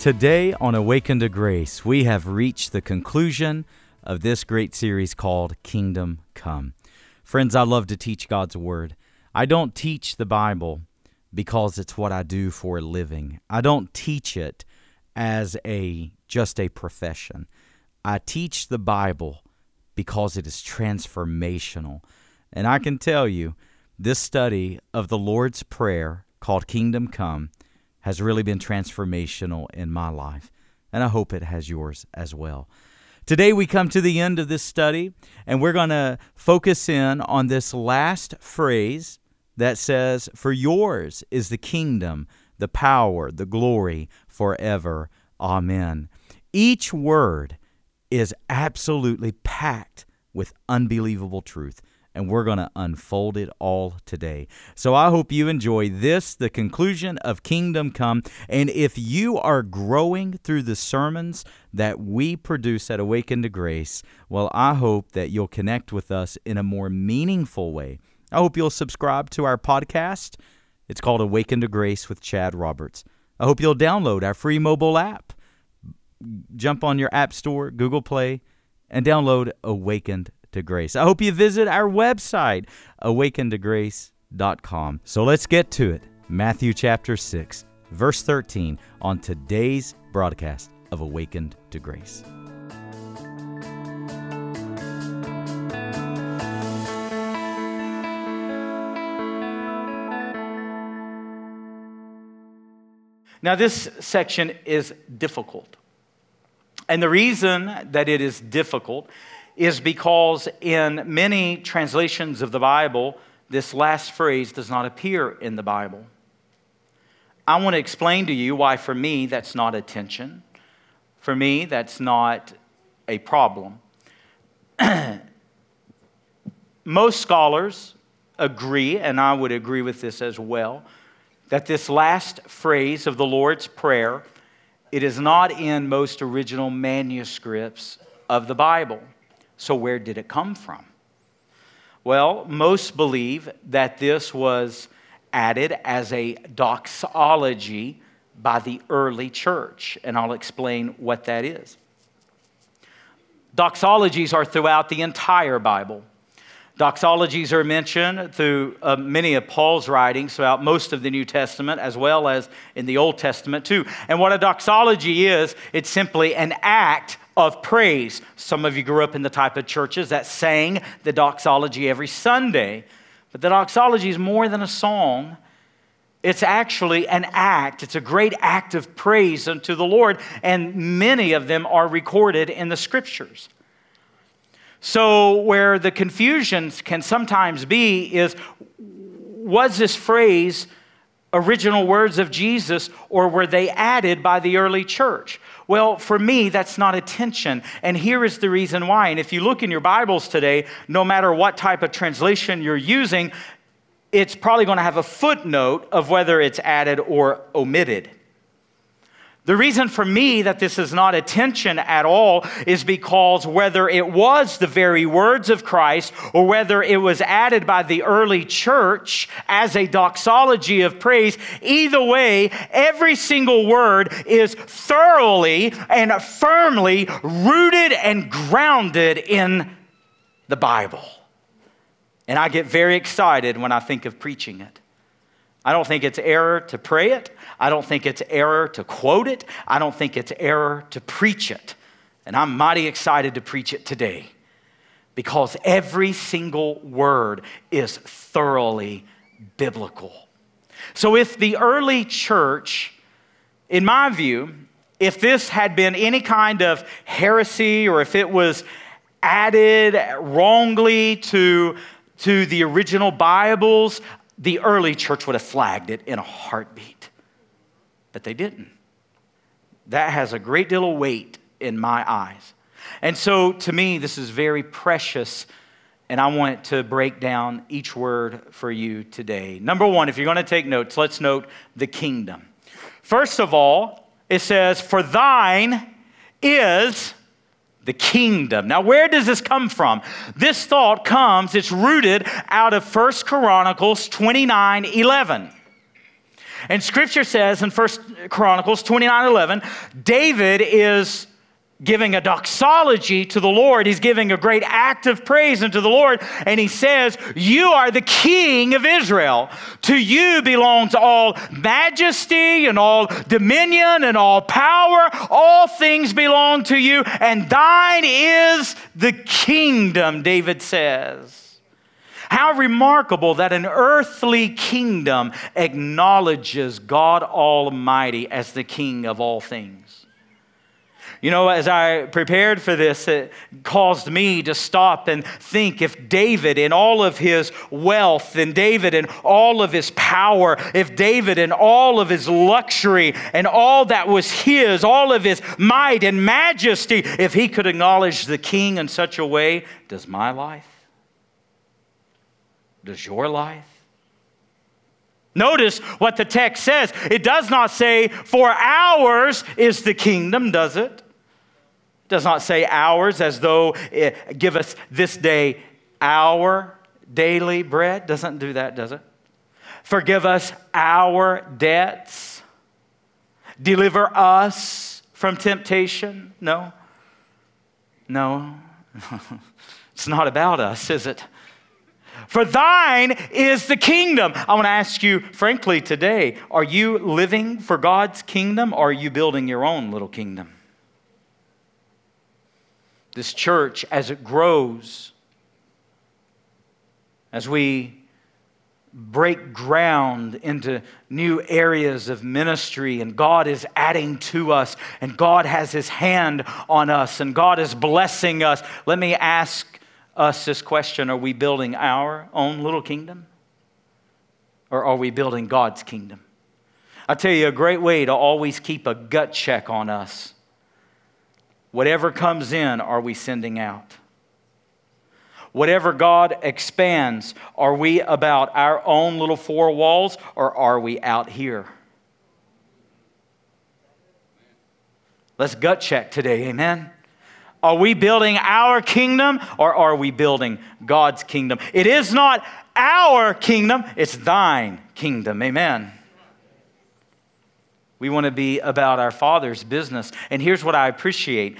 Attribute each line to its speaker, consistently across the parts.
Speaker 1: Today on Awakened to Grace, we have reached the conclusion of this great series called Kingdom Come. Friends, I love to teach God's Word. I don't teach the Bible because it's what I do for a living. I don't teach it as a just a profession. I teach the Bible because it is transformational. And I can tell you, this study of the Lord's Prayer called Kingdom Come has really been transformational in my life, and I hope it has yours as well. Today, we come to the end of this study, and we're going to focus in on this last phrase that says, For yours is the kingdom, the power, the glory forever. Amen. Each word is absolutely packed with unbelievable truth and we're going to unfold it all today. So I hope you enjoy this, the conclusion of Kingdom Come. And if you are growing through the sermons that we produce at Awaken to Grace, well, I hope that you'll connect with us in a more meaningful way. I hope you'll subscribe to our podcast. It's called Awaken to Grace with Chad Roberts. I hope you'll download our free mobile app. Jump on your App Store, Google Play, and download Awakened to grace. I hope you visit our website, awakentograce.com. So let's get to it. Matthew chapter 6, verse 13, on today's broadcast of Awakened to Grace.
Speaker 2: Now, this section is difficult. And the reason that it is difficult is because in many translations of the Bible, this last phrase does not appear in the Bible. I want to explain to you why, for me, that's not a tension. For me, that's not a problem. Most scholars agree, and I would agree with this as well, that this last phrase of the Lord's Prayer, it is not in most original manuscripts of the Bible. So, where did it come from? Well, most believe that this was added as a doxology by the early church, and I'll explain what that is. Doxologies are throughout the entire Bible. Doxologies are mentioned through uh, many of Paul's writings throughout most of the New Testament, as well as in the Old Testament, too. And what a doxology is, it's simply an act of praise. Some of you grew up in the type of churches that sang the doxology every Sunday, but the doxology is more than a song. It's actually an act. It's a great act of praise unto the Lord, and many of them are recorded in the scriptures. So, where the confusion can sometimes be is was this phrase original words of Jesus or were they added by the early church? Well, for me, that's not a tension. And here is the reason why. And if you look in your Bibles today, no matter what type of translation you're using, it's probably going to have a footnote of whether it's added or omitted. The reason for me that this is not a tension at all is because whether it was the very words of Christ or whether it was added by the early church as a doxology of praise, either way, every single word is thoroughly and firmly rooted and grounded in the Bible. And I get very excited when I think of preaching it. I don't think it's error to pray it. I don't think it's error to quote it. I don't think it's error to preach it. And I'm mighty excited to preach it today because every single word is thoroughly biblical. So, if the early church, in my view, if this had been any kind of heresy or if it was added wrongly to, to the original Bibles, the early church would have flagged it in a heartbeat but they didn't. That has a great deal of weight in my eyes. And so to me, this is very precious, and I want to break down each word for you today. Number one, if you're going to take notes, let's note the kingdom. First of all, it says, For thine is the kingdom. Now, where does this come from? This thought comes, it's rooted out of First Chronicles 29 11. And scripture says in First Chronicles 29 11, David is giving a doxology to the Lord. He's giving a great act of praise unto the Lord. And he says, You are the king of Israel. To you belongs all majesty and all dominion and all power. All things belong to you, and thine is the kingdom, David says. How remarkable that an earthly kingdom acknowledges God Almighty as the king of all things. You know, as I prepared for this, it caused me to stop and think if David, in all of his wealth, and David, in all of his power, if David, in all of his luxury and all that was his, all of his might and majesty, if he could acknowledge the king in such a way, does my life? Does your life? Notice what the text says. It does not say, For ours is the kingdom, does it? Does not say ours as though it, give us this day our daily bread. Doesn't do that, does it? Forgive us our debts. Deliver us from temptation. No. No. it's not about us, is it? For thine is the kingdom. I want to ask you, frankly, today are you living for God's kingdom or are you building your own little kingdom? This church as it grows, as we break ground into new areas of ministry, and God is adding to us, and God has His hand on us, and God is blessing us. Let me ask us this question Are we building our own little kingdom? Or are we building God's kingdom? i tell you a great way to always keep a gut check on us Whatever comes in, are we sending out? Whatever God expands, are we about our own little four walls or are we out here? Let's gut check today, amen? Are we building our kingdom or are we building God's kingdom? It is not our kingdom, it's thine kingdom, amen. We want to be about our Father's business. And here's what I appreciate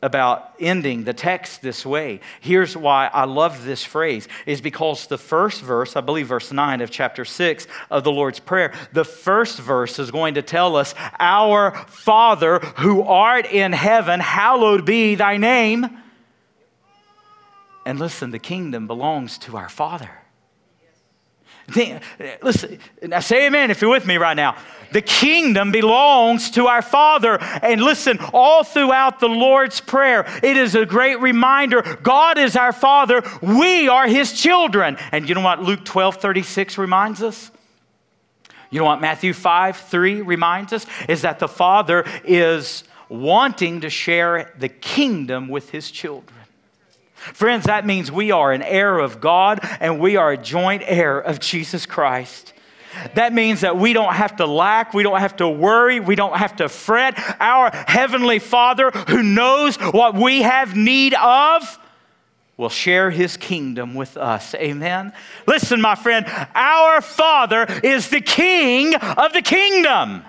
Speaker 2: about ending the text this way. Here's why I love this phrase is because the first verse, I believe verse 9 of chapter 6 of the Lord's prayer, the first verse is going to tell us, "Our Father who art in heaven, hallowed be thy name." And listen, the kingdom belongs to our Father. Listen, now say amen if you're with me right now. The kingdom belongs to our Father. And listen, all throughout the Lord's Prayer, it is a great reminder God is our Father, we are His children. And you know what Luke 12 36 reminds us? You know what Matthew 5 3 reminds us? Is that the Father is wanting to share the kingdom with His children. Friends, that means we are an heir of God and we are a joint heir of Jesus Christ. That means that we don't have to lack, we don't have to worry, we don't have to fret. Our Heavenly Father, who knows what we have need of, will share His kingdom with us. Amen. Listen, my friend, our Father is the King of the kingdom,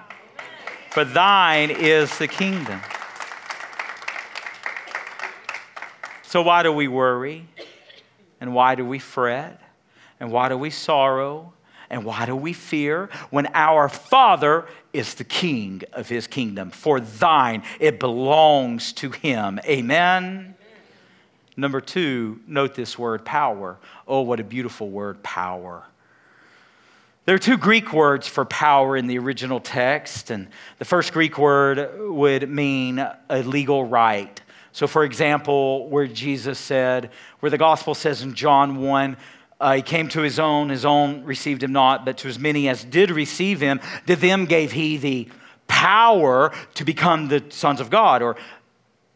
Speaker 2: for thine is the kingdom. So, why do we worry? And why do we fret? And why do we sorrow? And why do we fear? When our Father is the King of his kingdom. For thine, it belongs to him. Amen. Number two, note this word power. Oh, what a beautiful word, power. There are two Greek words for power in the original text, and the first Greek word would mean a legal right. So, for example, where Jesus said, where the gospel says in John 1, uh, he came to his own, his own received him not, but to as many as did receive him, to them gave he the power to become the sons of God. Or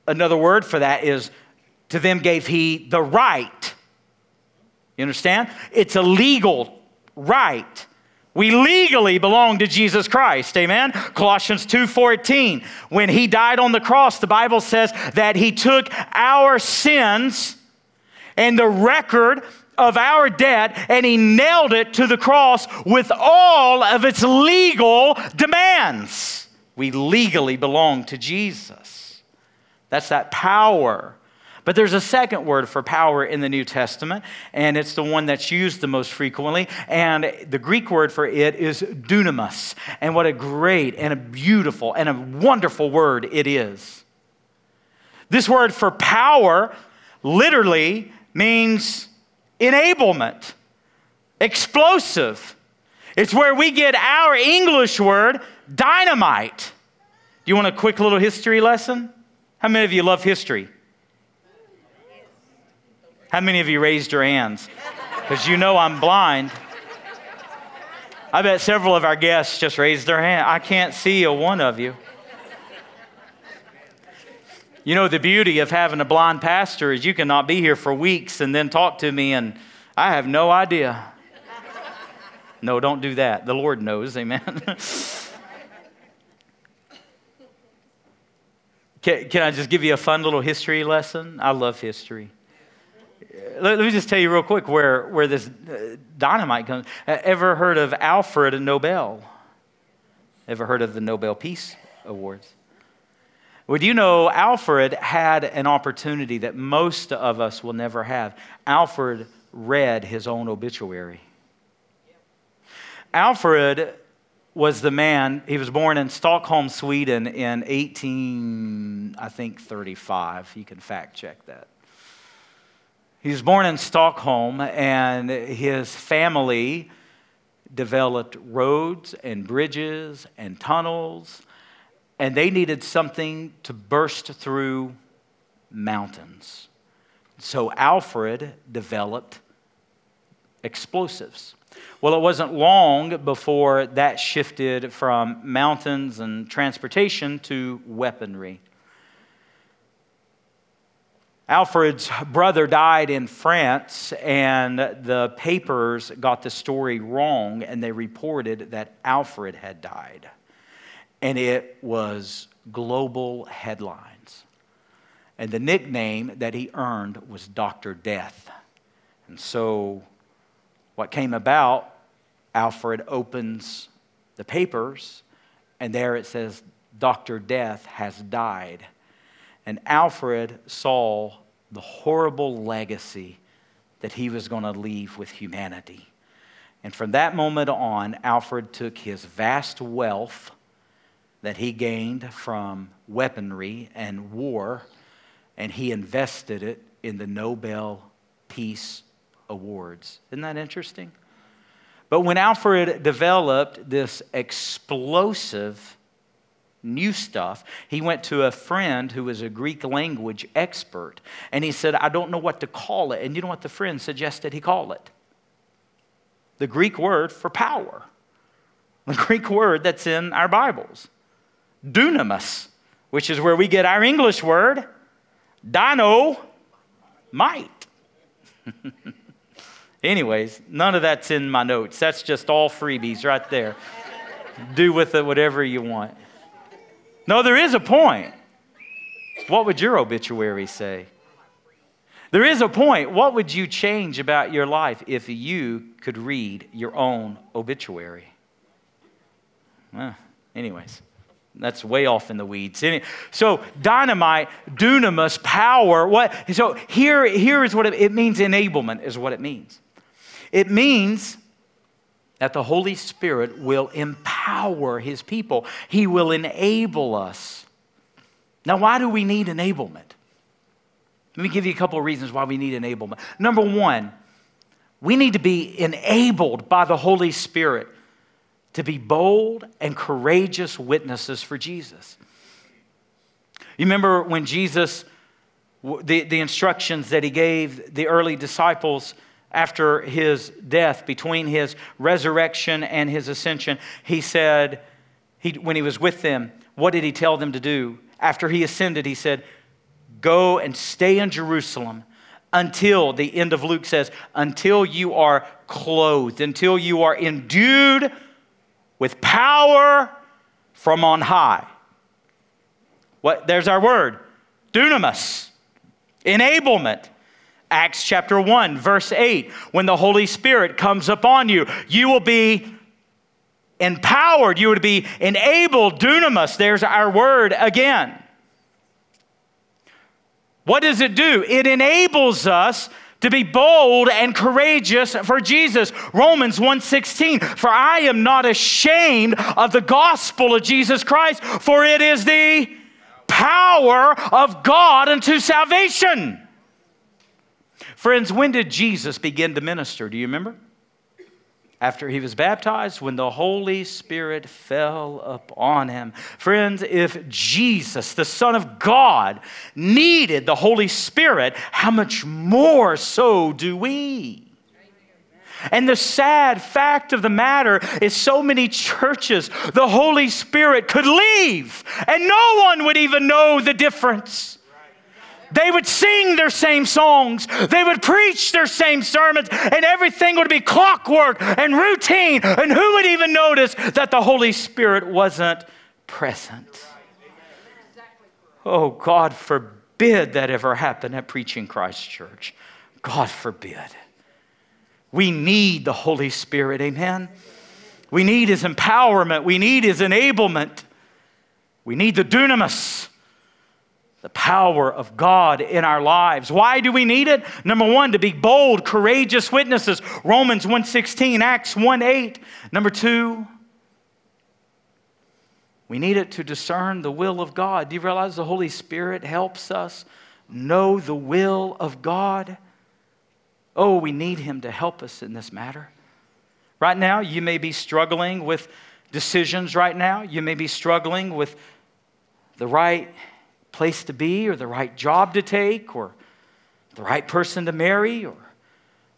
Speaker 2: another word for that is, to them gave he the right. You understand? It's a legal right. We legally belong to Jesus Christ. Amen. Colossians 2:14. When he died on the cross, the Bible says that he took our sins and the record of our debt and he nailed it to the cross with all of its legal demands. We legally belong to Jesus. That's that power. But there's a second word for power in the New Testament, and it's the one that's used the most frequently. And the Greek word for it is dunamis. And what a great and a beautiful and a wonderful word it is. This word for power literally means enablement, explosive. It's where we get our English word dynamite. Do you want a quick little history lesson? How many of you love history? How many of you raised your hands? Because you know I'm blind. I bet several of our guests just raised their hand. I can't see a one of you. You know, the beauty of having a blind pastor is you cannot be here for weeks and then talk to me, and I have no idea. No, don't do that. The Lord knows, amen. can, can I just give you a fun little history lesson? I love history. Let, me just tell you real quick where, where this uh, dynamite comes. Ever heard of Alfred Nobel? Ever heard of the Nobel Peace Awards? Well, do you know Alfred had an opportunity that most of us will never have? Alfred read his own obituary. Alfred was the man, he was born in Stockholm, Sweden in 18, I think, 35. You can fact check that. He was born in Stockholm, and his family developed roads and bridges and tunnels and they needed something to burst through mountains. So Alfred developed explosives. Well, it wasn't long before that shifted from mountains and transportation to weaponry. Alfred's brother died in France, and the papers got the story wrong, and they reported that Alfred had died and it was global headlines. And the nickname that he earned was Dr. Death. And so, what came about, Alfred opens the papers, and there it says, Dr. Death has died. And Alfred saw the horrible legacy that he was going to leave with humanity. And from that moment on, Alfred took his vast wealth that he gained from weaponry and war, and he invested it in the Nobel Peace Awards. Isn't that interesting? But when Alfred developed this explosive new stuff, he went to a friend who was a Greek language expert, and he said, I don't know what to call it. And you know what the friend suggested he call it? The Greek word for power, the Greek word that's in our Bibles dunamis, which is where we get our English word, dino, might. Anyways, none of that's in my notes. That's just all freebies right there. Do with it whatever you want. No, there is a point. What would your obituary say? There is a point. What would you change about your life if you could read your own obituary? Anyways. That's way off in the weeds. So dynamite, dunamis, power. What? So here, here is what it, it means. Enablement is what it means. It means that the Holy Spirit will empower His people. He will enable us. Now, why do we need enablement? Let me give you a couple of reasons why we need enablement. Number one, we need to be enabled by the Holy Spirit to be bold and courageous witnesses for Jesus. You remember when Jesus, the, the instructions that he gave the early disciples after his death, between his resurrection and his ascension, he said, he, when he was with them, what did he tell them to do? After he ascended, he said, Go and stay in Jerusalem until, the end of Luke says, until you are clothed, until you are endued with power from on high. What, there's our word dunamis, enablement. Acts chapter 1, verse 8. When the Holy Spirit comes upon you, you will be empowered, you would be enabled, dunamis. There's our word again. What does it do? It enables us to be bold and courageous for Jesus. Romans 1:16 For I am not ashamed of the gospel of Jesus Christ for it is the power of God unto salvation. Friends, when did Jesus begin to minister? Do you remember? after he was baptized when the Holy Spirit fell upon him. Friends, if Jesus, the Son of God, needed the Holy Spirit, how much more so do we? And the sad fact of the matter is, so many churches, the Holy Spirit could leave and no one would even know the difference. They would sing their same songs. They would preach their same sermons, and everything would be clockwork and routine. And who would even notice that the Holy Spirit wasn't present? Oh, God forbid that ever happen at Preaching Christ Church. God forbid. We need the Holy Spirit, amen? We need His empowerment, we need His enablement, we need the dunamis the power of God in our lives. Why do we need it? Number 1 to be bold, courageous witnesses. Romans 1:16, Acts 1:8. Number 2 we need it to discern the will of God. Do you realize the Holy Spirit helps us know the will of God? Oh, we need him to help us in this matter. Right now, you may be struggling with decisions right now. You may be struggling with the right place to be or the right job to take or the right person to marry or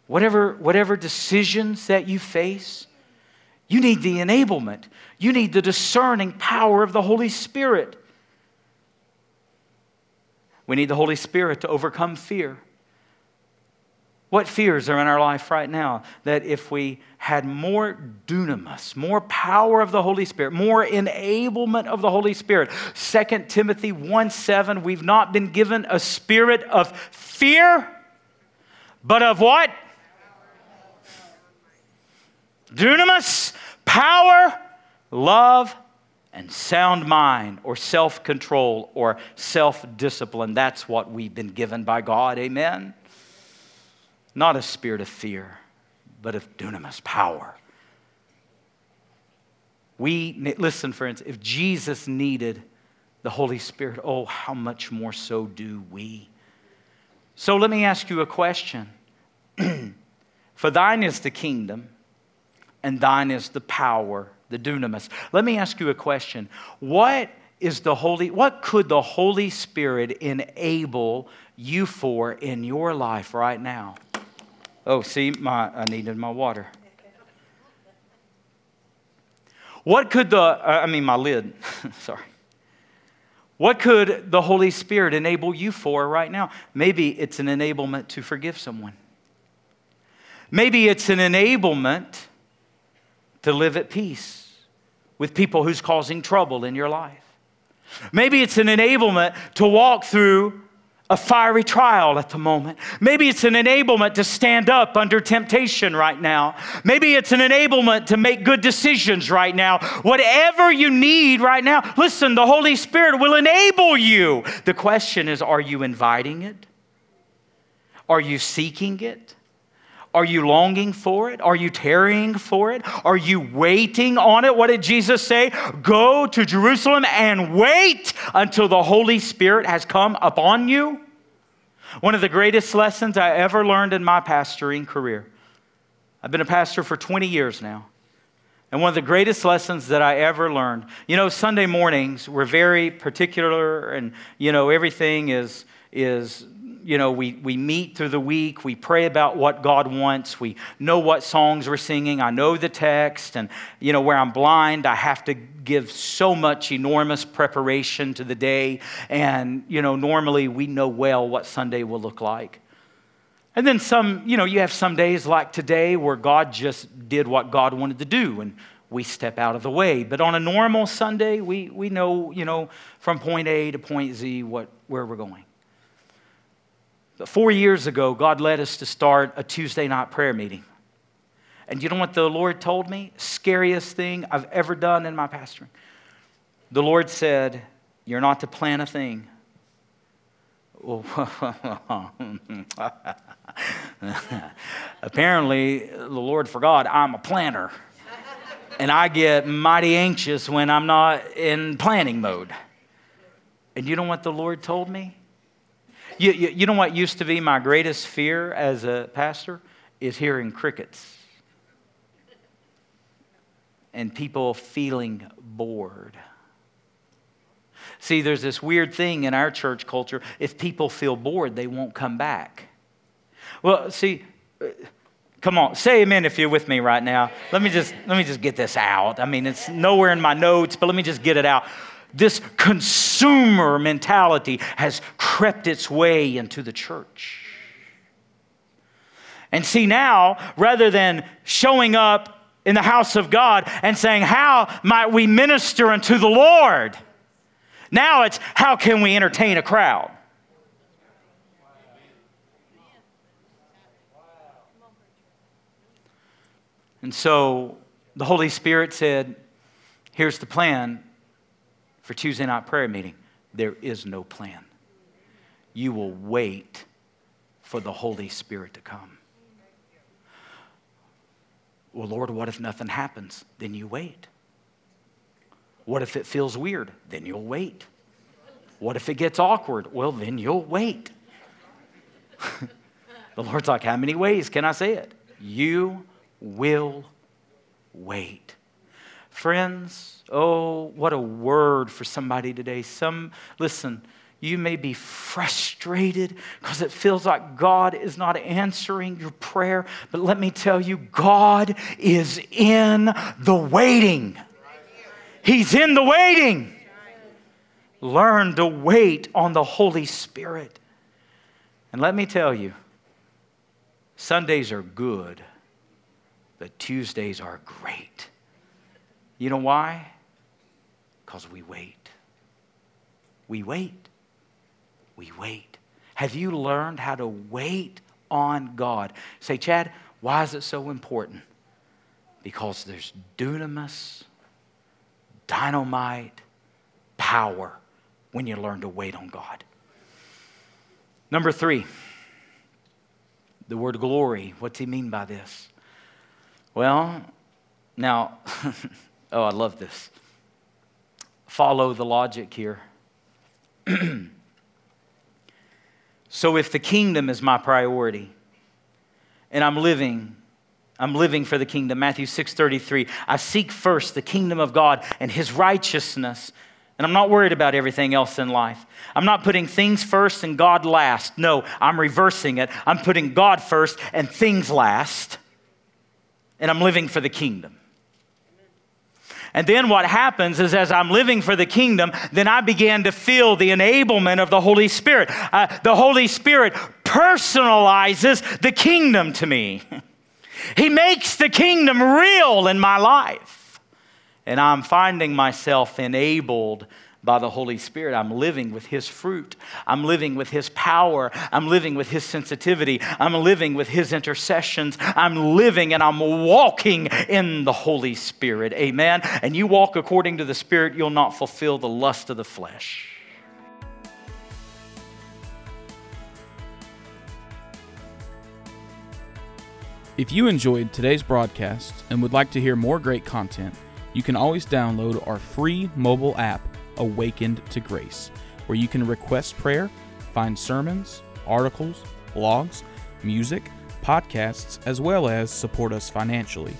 Speaker 2: whatever, whatever decisions that you face. You need the enablement. You need the discerning power of the Holy Spirit. We need the Holy Spirit to overcome fear. What fears are in our life right now that if we had more dunamis, more power of the Holy Spirit, more enablement of the Holy Spirit? 2 Timothy 1 7, we've not been given a spirit of fear, but of what? Dunamis, power, love, and sound mind, or self control, or self discipline. That's what we've been given by God. Amen not a spirit of fear, but of dunamis, power. We, listen, friends, if Jesus needed the Holy Spirit, oh, how much more so do we? So let me ask you a question. For thine is the kingdom, and thine is the power, the dunamis. Let me ask you a question. What is the Holy, what could the Holy Spirit enable you for in your life right now? Oh, see, my, I needed my water. What could the, I mean, my lid, sorry. What could the Holy Spirit enable you for right now? Maybe it's an enablement to forgive someone. Maybe it's an enablement to live at peace with people who's causing trouble in your life. Maybe it's an enablement to walk through a fiery trial at the moment. Maybe it's an enablement to stand up under temptation right now. Maybe it's an enablement to make good decisions right now. Whatever you need right now, listen, the Holy Spirit will enable you. The question is are you inviting it? Are you seeking it? Are you longing for it? Are you tarrying for it? Are you waiting on it? What did Jesus say? Go to Jerusalem and wait until the Holy Spirit has come upon you. One of the greatest lessons I ever learned in my pastoring career. I've been a pastor for 20 years now. And one of the greatest lessons that I ever learned, you know, Sunday mornings, we're very particular and, you know, everything is, is you know, we, we meet through the week, we pray about what God wants, we know what songs we're singing, I know the text, and, you know, where I'm blind, I have to give so much enormous preparation to the day, and, you know, normally we know well what Sunday will look like. And then some, you know, you have some days like today where God just did what God wanted to do, and we step out of the way. But on a normal Sunday, we, we know, you know, from point A to point Z what, where we're going. Four years ago, God led us to start a Tuesday night prayer meeting. And you know what the Lord told me? Scariest thing I've ever done in my pastoring. The Lord said, You're not to plan a thing. Apparently, the Lord forgot I'm a planner. And I get mighty anxious when I'm not in planning mode. And you know what the Lord told me? You, you, you know what used to be my greatest fear as a pastor? Is hearing crickets and people feeling bored. See, there's this weird thing in our church culture. If people feel bored, they won't come back. Well, see, uh, come on, say amen if you're with me right now. Let me just let me just get this out. I mean, it's nowhere in my notes, but let me just get it out. This consumer mentality has crept its way into the church. And see, now, rather than showing up in the house of God and saying, How might we minister unto the Lord? Now it's, How can we entertain a crowd? And so the Holy Spirit said, Here's the plan for Tuesday night prayer meeting. There is no plan. You will wait for the Holy Spirit to come. Well, Lord, what if nothing happens? Then you wait. What if it feels weird? Then you'll wait. What if it gets awkward? Well, then you'll wait. the Lord's like, How many ways can I say it? You will wait. Friends, oh, what a word for somebody today. Some, listen, you may be frustrated because it feels like God is not answering your prayer. But let me tell you, God is in the waiting. He's in the waiting. Learn to wait on the Holy Spirit. And let me tell you, Sundays are good, but Tuesdays are great. You know why? Because we wait. We wait we wait. Have you learned how to wait on God? Say, Chad, why is it so important? Because there's dunamis, dynamite, power when you learn to wait on God. Number three, the word glory. What's he mean by this? Well, now, oh, I love this. Follow the logic here. So if the kingdom is my priority and I'm living I'm living for the kingdom. Matthew 6:33. I seek first the kingdom of God and his righteousness. And I'm not worried about everything else in life. I'm not putting things first and God last. No, I'm reversing it. I'm putting God first and things last. And I'm living for the kingdom. And then what happens is, as I'm living for the kingdom, then I began to feel the enablement of the Holy Spirit. Uh, the Holy Spirit personalizes the kingdom to me, He makes the kingdom real in my life. And I'm finding myself enabled by the Holy Spirit. I'm living with His fruit. I'm living with His power. I'm living with His sensitivity. I'm living with His intercessions. I'm living and I'm walking in the Holy Spirit. Amen. And you walk according to the Spirit, you'll not fulfill the lust of the flesh.
Speaker 3: If you enjoyed today's broadcast and would like to hear more great content, you can always download our free mobile app Awakened to Grace, where you can request prayer, find sermons, articles, blogs, music, podcasts, as well as support us financially.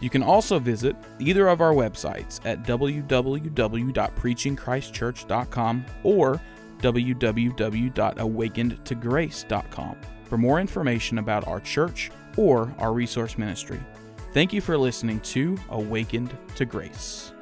Speaker 3: You can also visit either of our websites at www.preachingchristchurch.com or www.awakenedtograce.com for more information about our church or our resource ministry. Thank you for listening to Awakened to Grace.